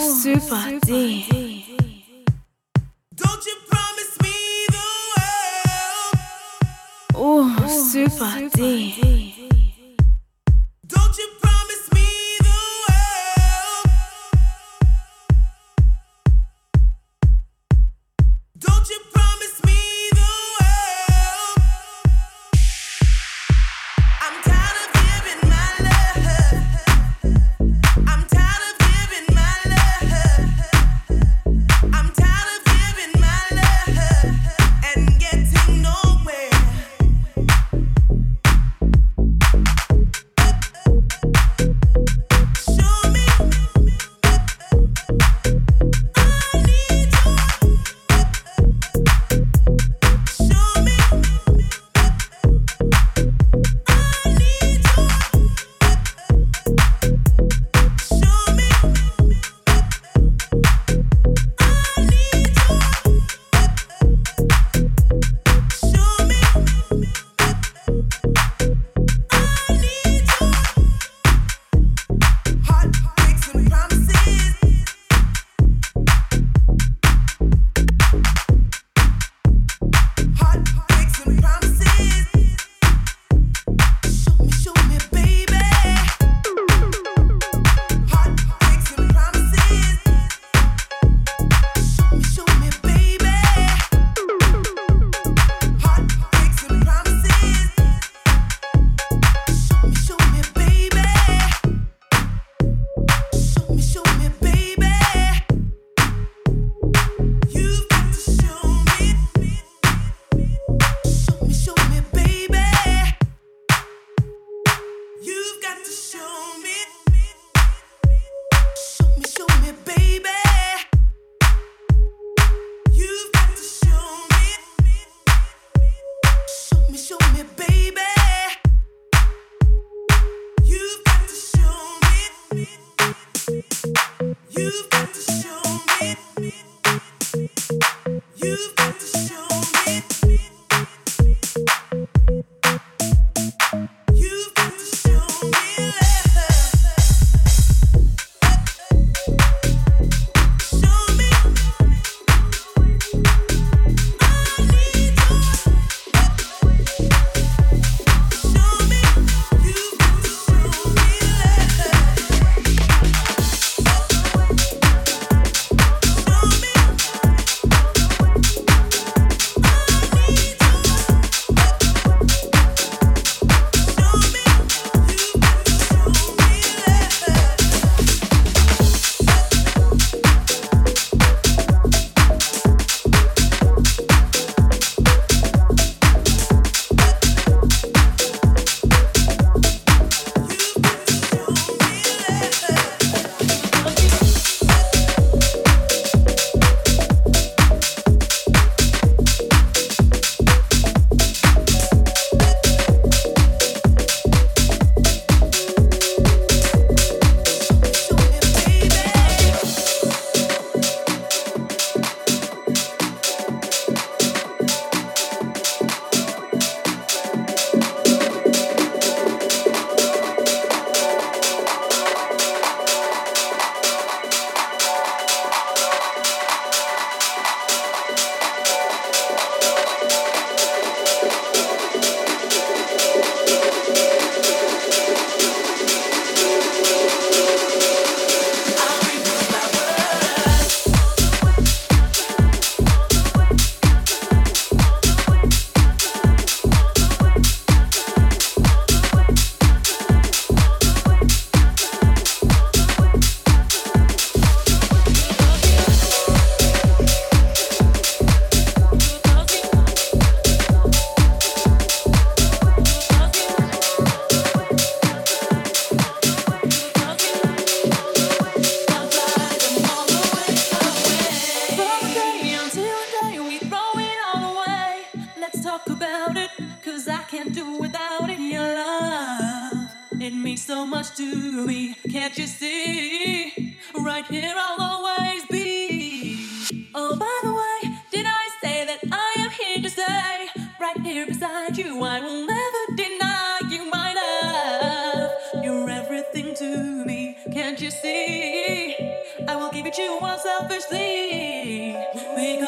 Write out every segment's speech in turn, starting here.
super, super D. Don't you promise me the world? Super, super D. D.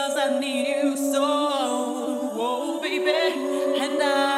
because I need you so, oh baby, and I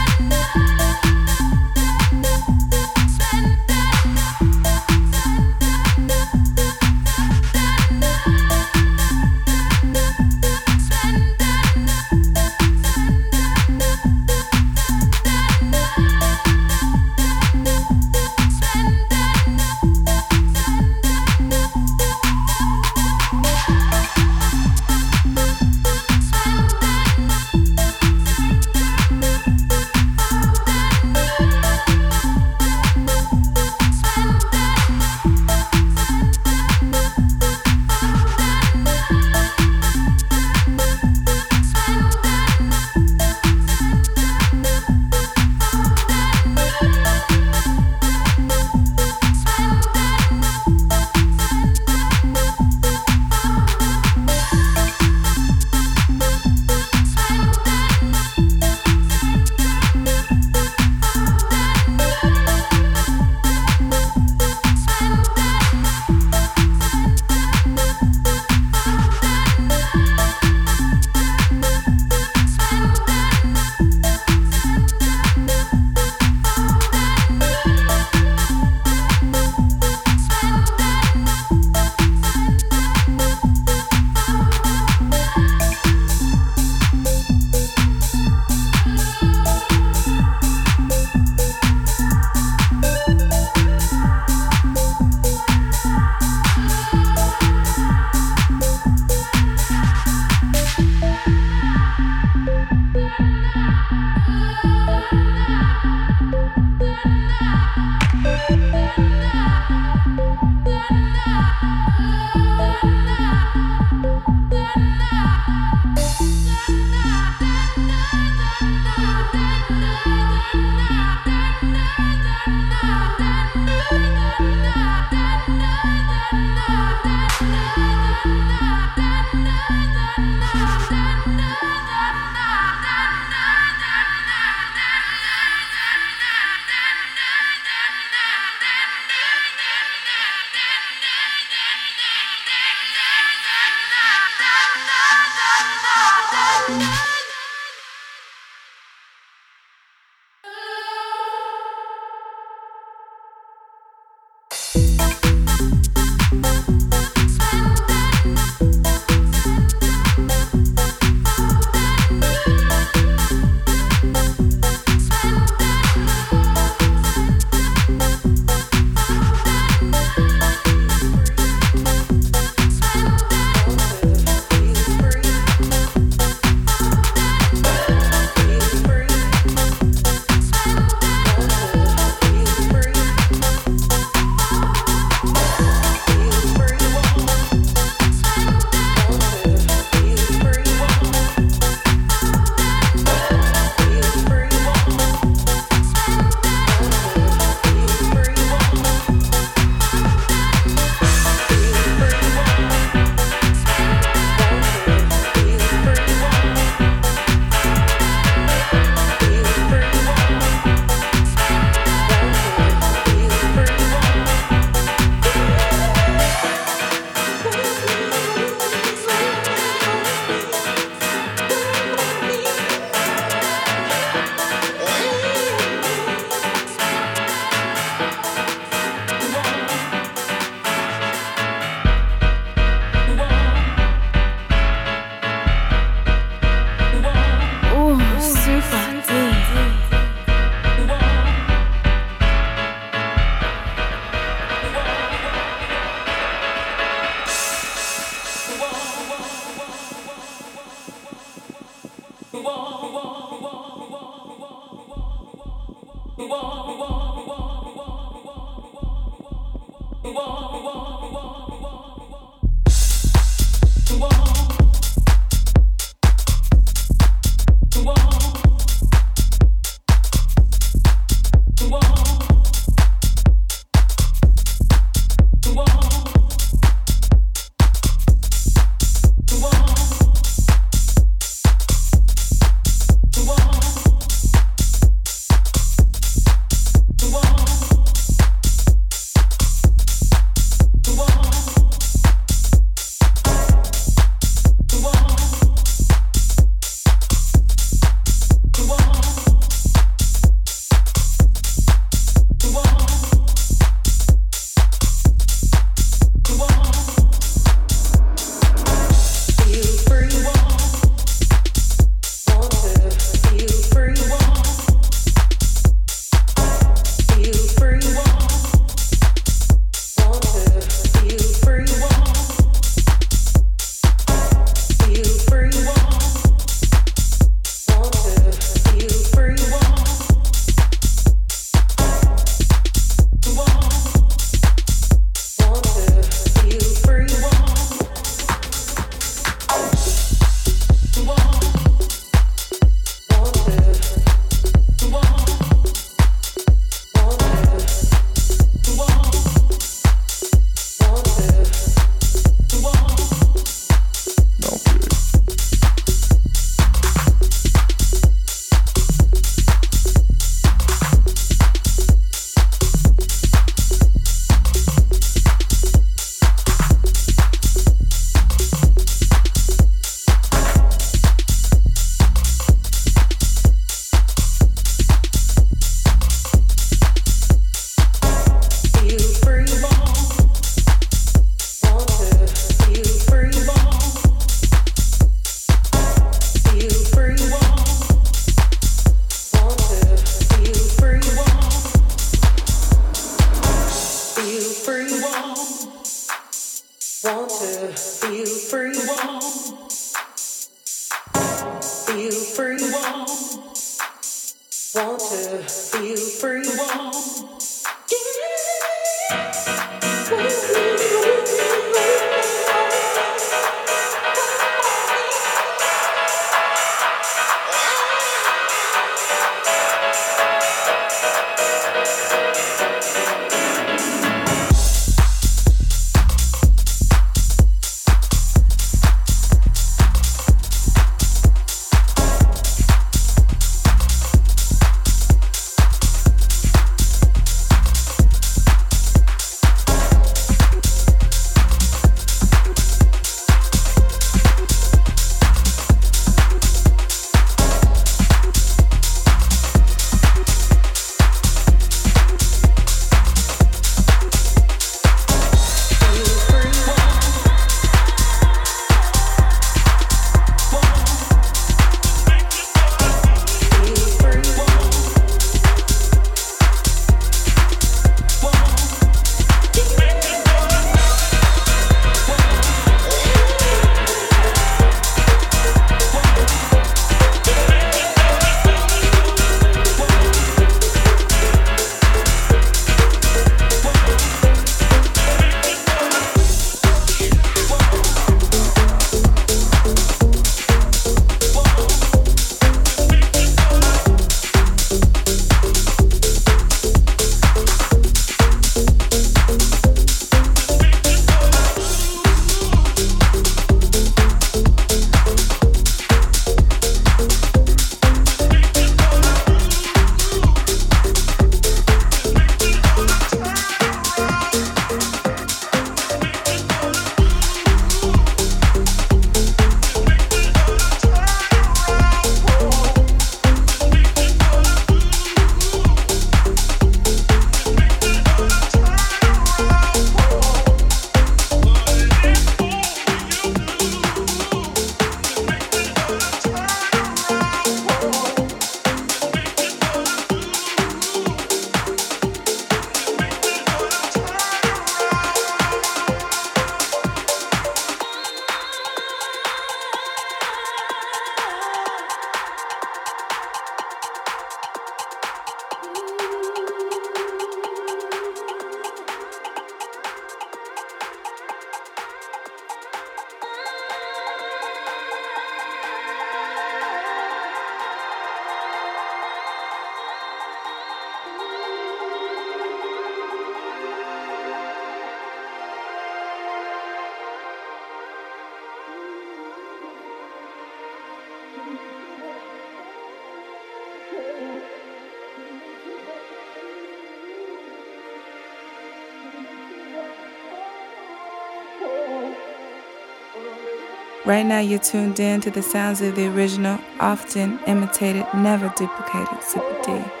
Right now, you're tuned in to the sounds of the original, often imitated, never duplicated Super D.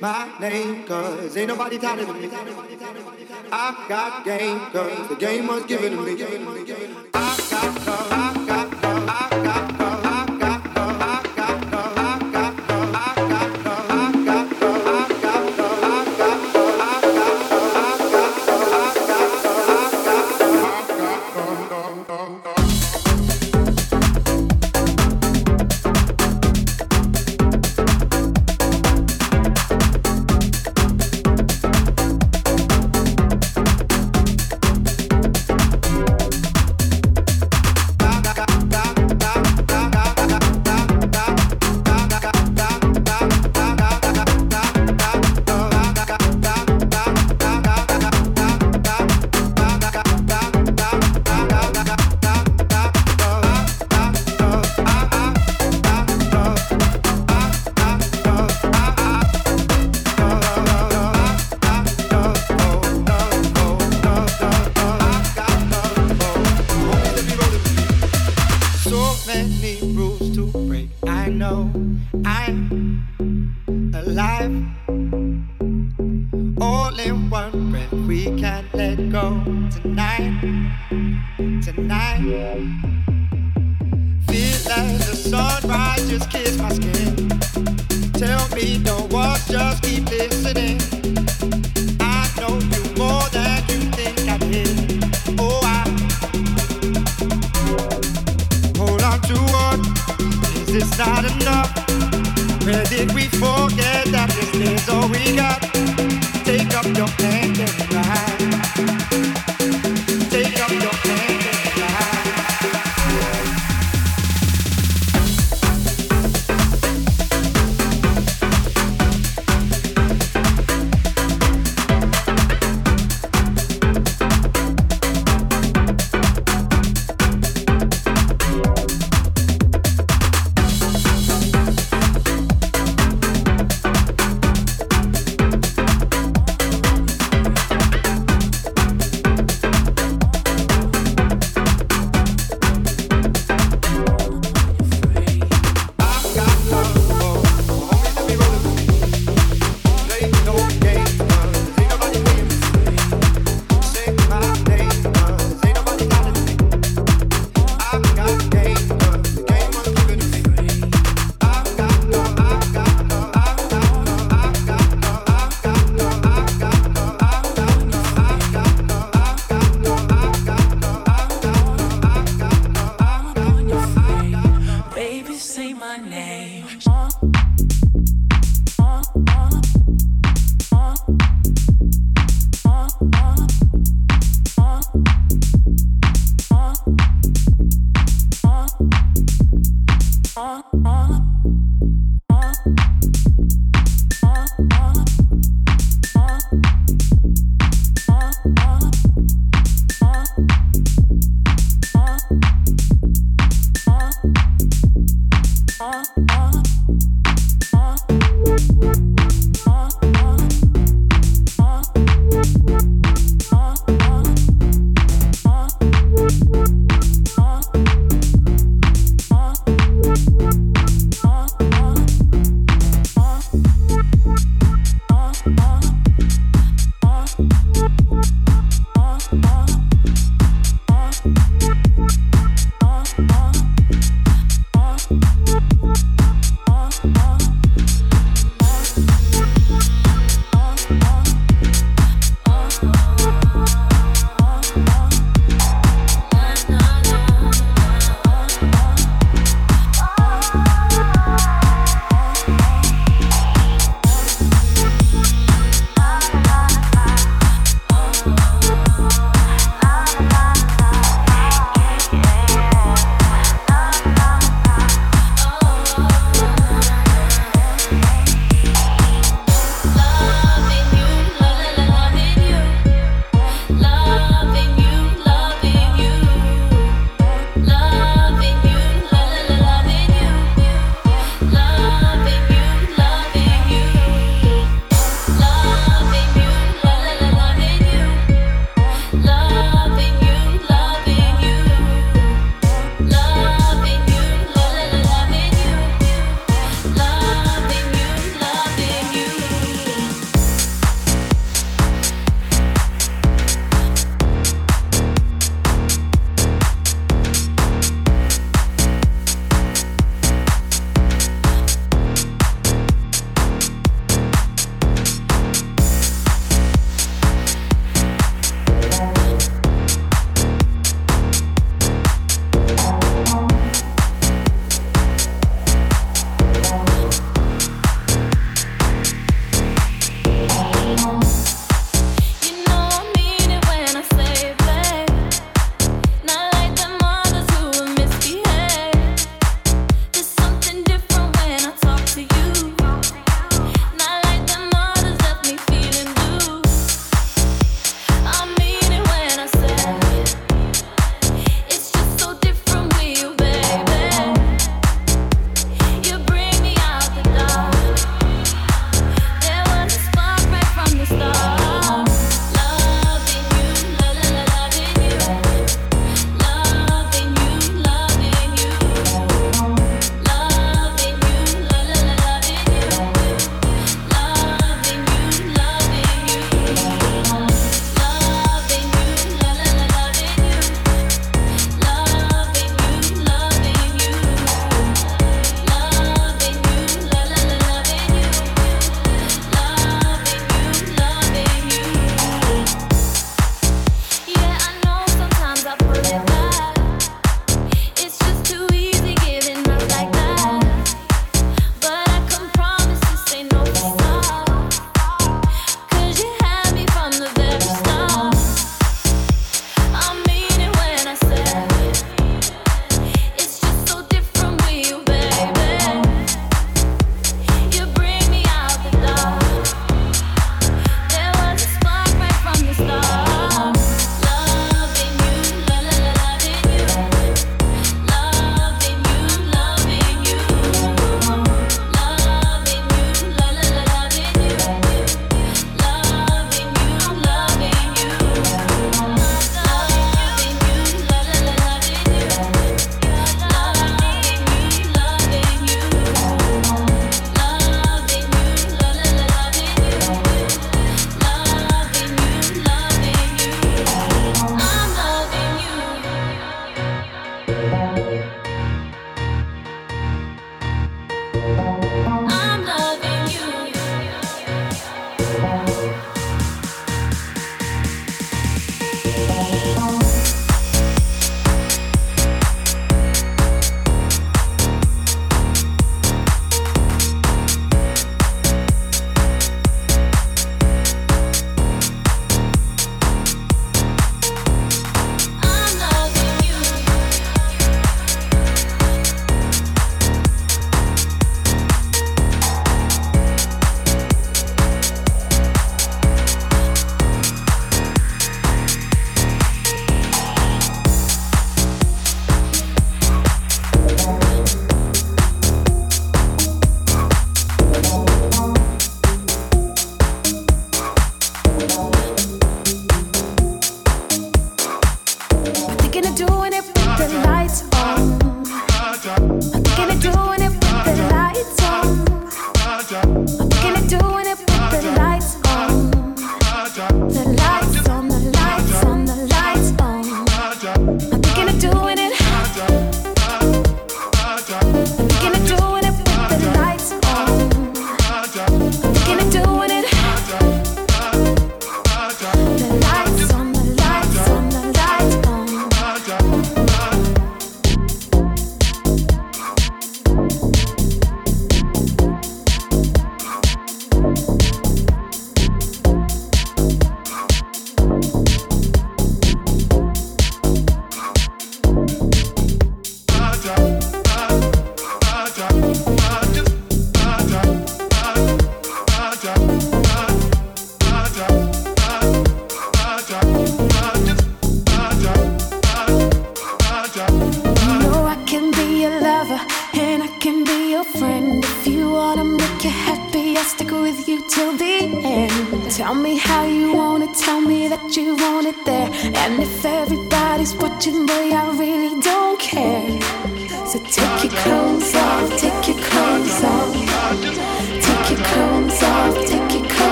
my name, cause ain't nobody tighter than me. I got game, cause the game was given to me.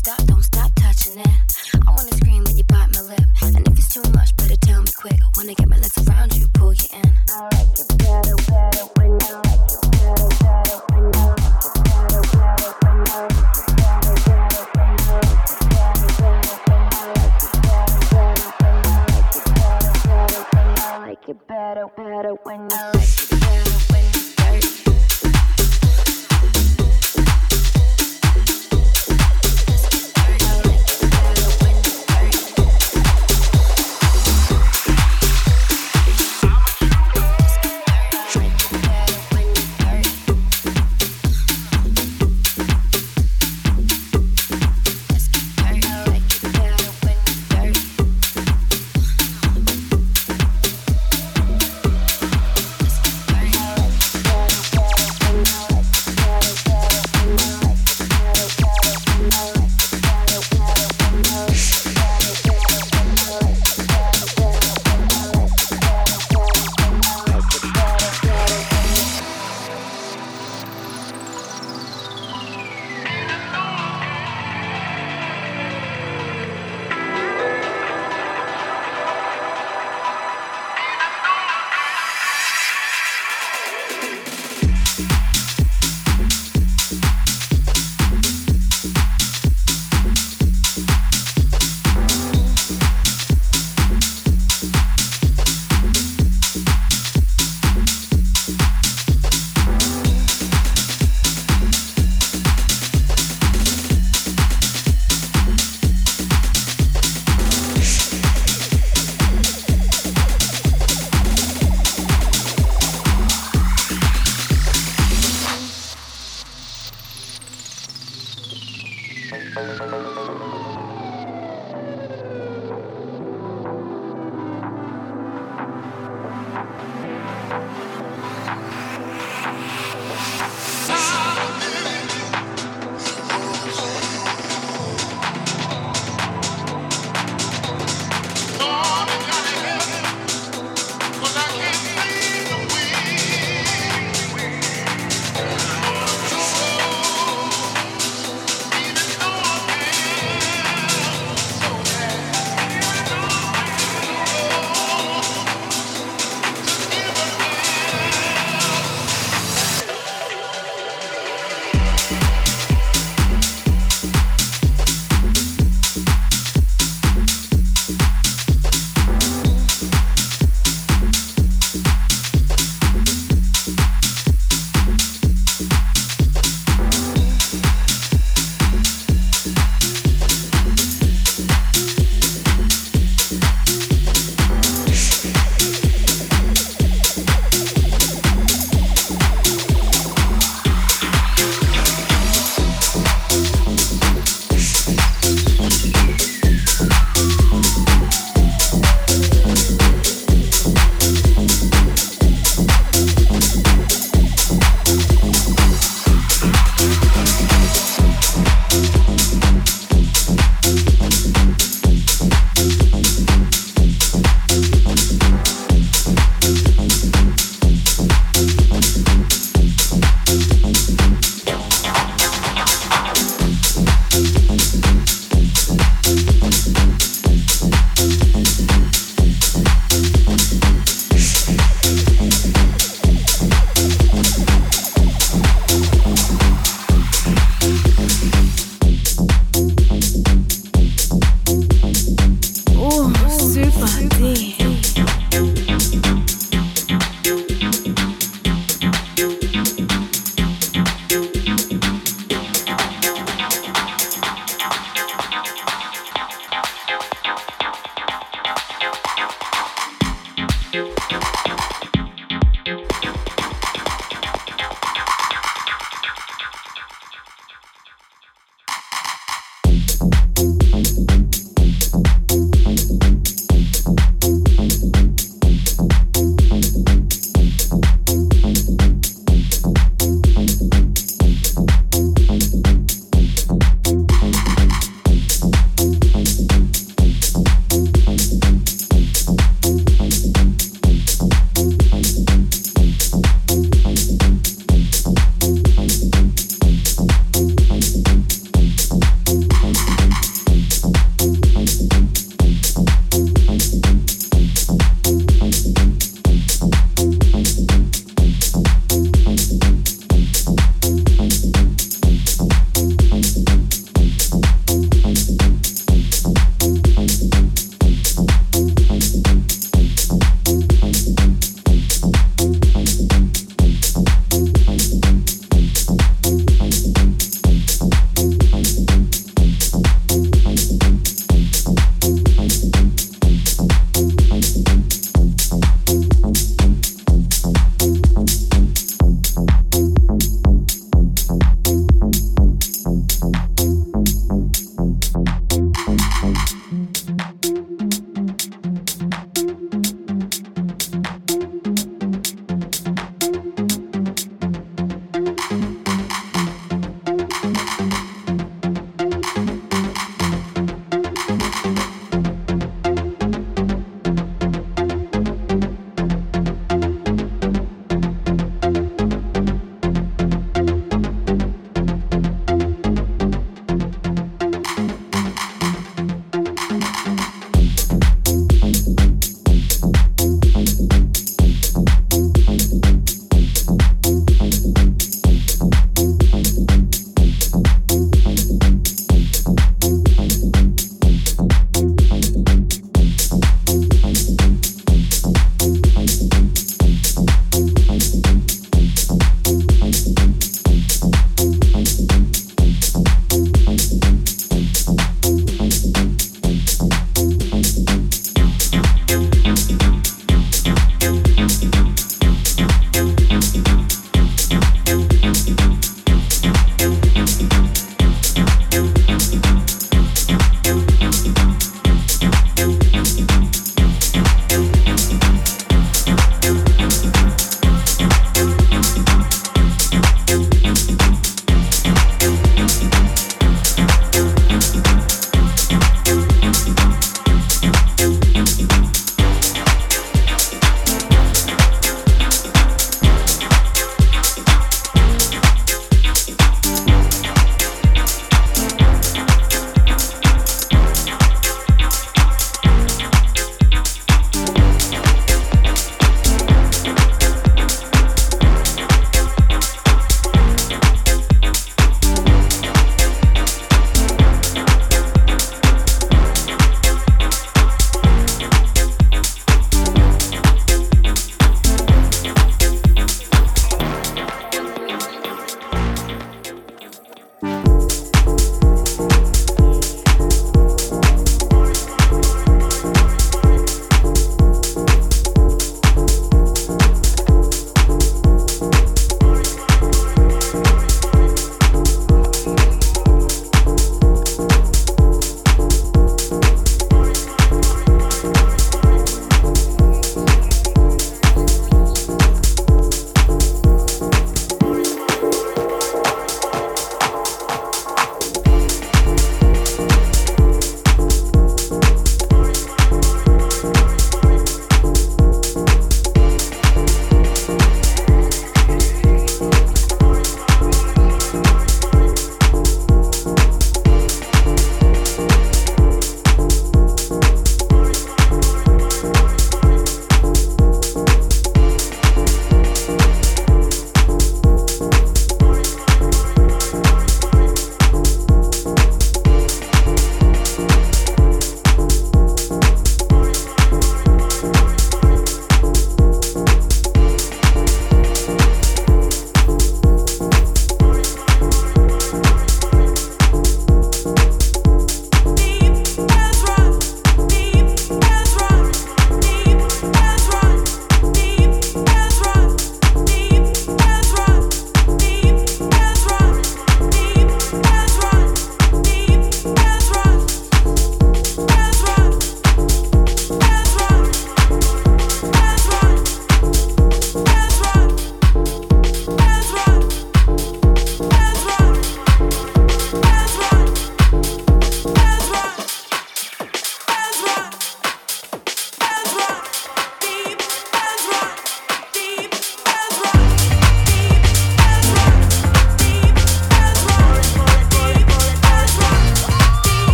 stop, don't stop touching it.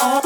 all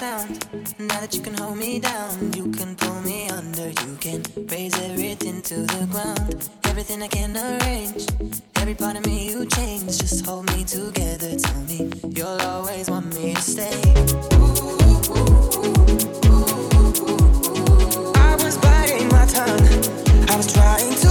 sound. Now that you can hold me down, you can pull me under, you can raze everything to the ground. Everything I can arrange, every part of me you change. Just hold me together, tell me you'll always want me to stay. I was biting my tongue, I was trying to.